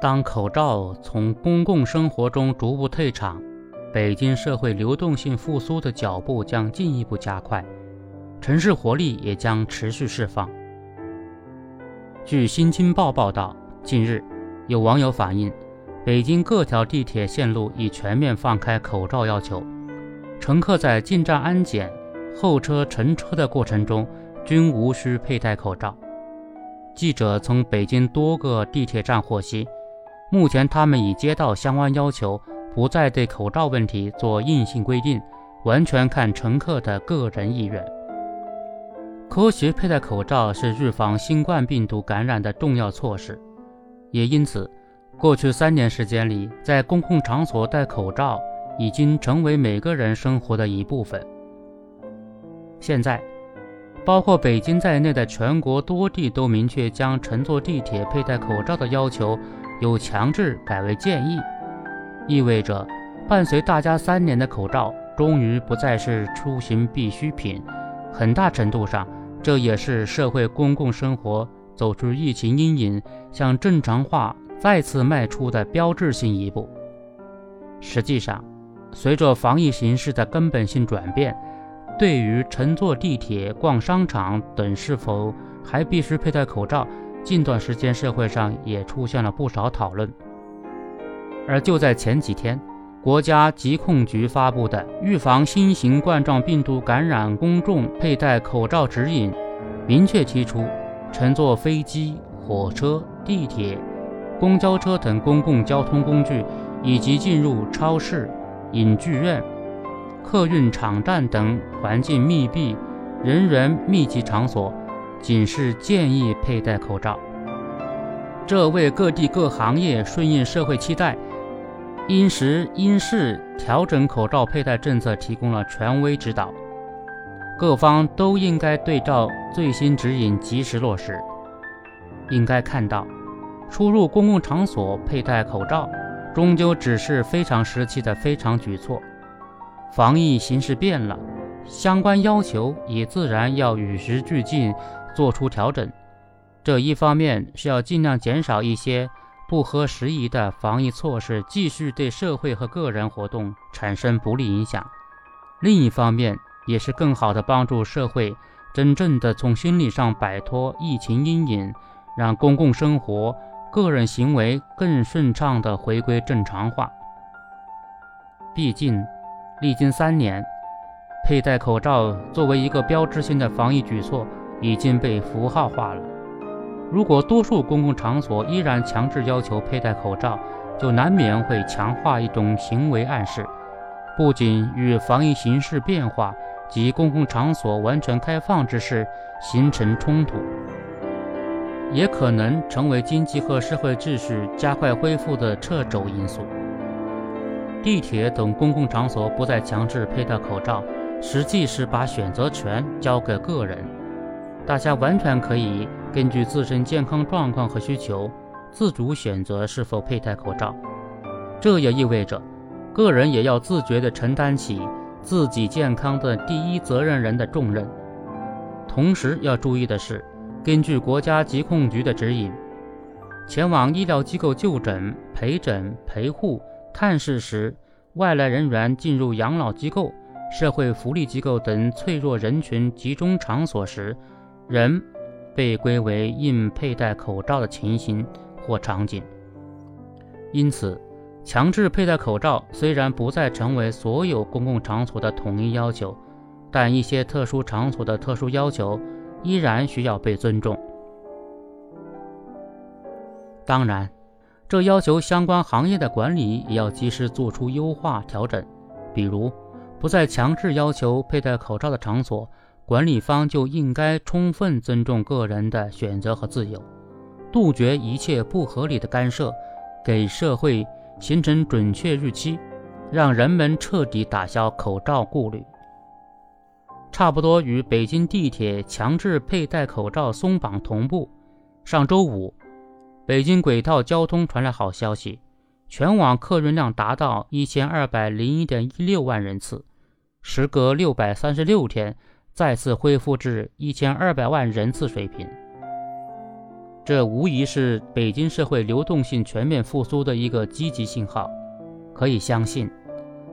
当口罩从公共生活中逐步退场，北京社会流动性复苏的脚步将进一步加快，城市活力也将持续释放。据《新京报》报道，近日有网友反映，北京各条地铁线路已全面放开口罩要求，乘客在进站安检、候车乘车的过程中均无需佩戴口罩。记者从北京多个地铁站获悉。目前，他们已接到相关要求，不再对口罩问题做硬性规定，完全看乘客的个人意愿。科学佩戴口罩是预防新冠病毒感染的重要措施，也因此，过去三年时间里，在公共场所戴口罩已经成为每个人生活的一部分。现在，包括北京在内的全国多地都明确将乘坐地铁佩戴口罩的要求。由强制改为建议，意味着伴随大家三年的口罩终于不再是出行必需品。很大程度上，这也是社会公共生活走出疫情阴影、向正常化再次迈出的标志性一步。实际上，随着防疫形势的根本性转变，对于乘坐地铁、逛商场等是否还必须佩戴口罩。近段时间，社会上也出现了不少讨论。而就在前几天，国家疾控局发布的《预防新型冠状病毒感染公众佩戴口罩指引》，明确提出，乘坐飞机、火车、地铁、公交车等公共交通工具，以及进入超市、影剧院、客运场站等环境密闭、人员密集场所。仅是建议佩戴口罩，这为各地各行业顺应社会期待，因时因势调整口罩佩戴政策提供了权威指导。各方都应该对照最新指引及时落实。应该看到，出入公共场所佩戴口罩，终究只是非常时期的非常举措。防疫形势变了，相关要求也自然要与时俱进。做出调整，这一方面是要尽量减少一些不合时宜的防疫措施继续对社会和个人活动产生不利影响；另一方面，也是更好的帮助社会真正的从心理上摆脱疫情阴影，让公共生活、个人行为更顺畅地回归正常化。毕竟，历经三年，佩戴口罩作为一个标志性的防疫举措。已经被符号化了。如果多数公共场所依然强制要求佩戴口罩，就难免会强化一种行为暗示，不仅与防疫形势变化及公共场所完全开放之势形成冲突，也可能成为经济和社会秩序加快恢复的掣肘因素。地铁等公共场所不再强制佩戴口罩，实际是把选择权交给个人。大家完全可以根据自身健康状况和需求，自主选择是否佩戴口罩。这也意味着，个人也要自觉地承担起自己健康的第一责任人的重任。同时要注意的是，根据国家疾控局的指引，前往医疗机构就诊、陪诊、陪护、探视时，外来人员进入养老机构、社会福利机构等脆弱人群集中场所时，人被归为应佩戴口罩的情形或场景，因此，强制佩戴口罩虽然不再成为所有公共场所的统一要求，但一些特殊场所的特殊要求依然需要被尊重。当然，这要求相关行业的管理也要及时做出优化调整，比如，不再强制要求佩戴口罩的场所。管理方就应该充分尊重个人的选择和自由，杜绝一切不合理的干涉，给社会形成准确预期，让人们彻底打消口罩顾虑。差不多与北京地铁强制佩戴口罩松绑同步，上周五，北京轨道交通传来好消息，全网客运量达到一千二百零一点一六万人次，时隔六百三十六天。再次恢复至一千二百万人次水平，这无疑是北京社会流动性全面复苏的一个积极信号。可以相信，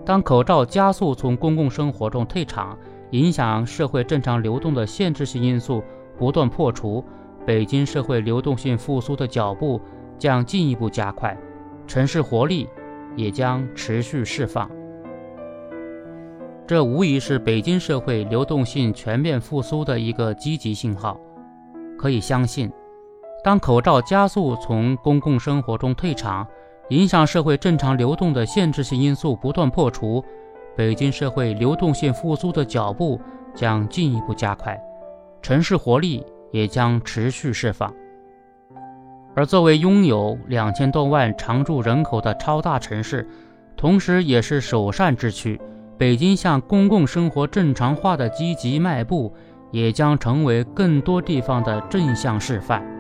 当口罩加速从公共生活中退场，影响社会正常流动的限制性因素不断破除，北京社会流动性复苏的脚步将进一步加快，城市活力也将持续释放。这无疑是北京社会流动性全面复苏的一个积极信号。可以相信，当口罩加速从公共生活中退场，影响社会正常流动的限制性因素不断破除，北京社会流动性复苏的脚步将进一步加快，城市活力也将持续释放。而作为拥有两千多万常住人口的超大城市，同时也是首善之区。北京向公共生活正常化的积极迈步，也将成为更多地方的正向示范。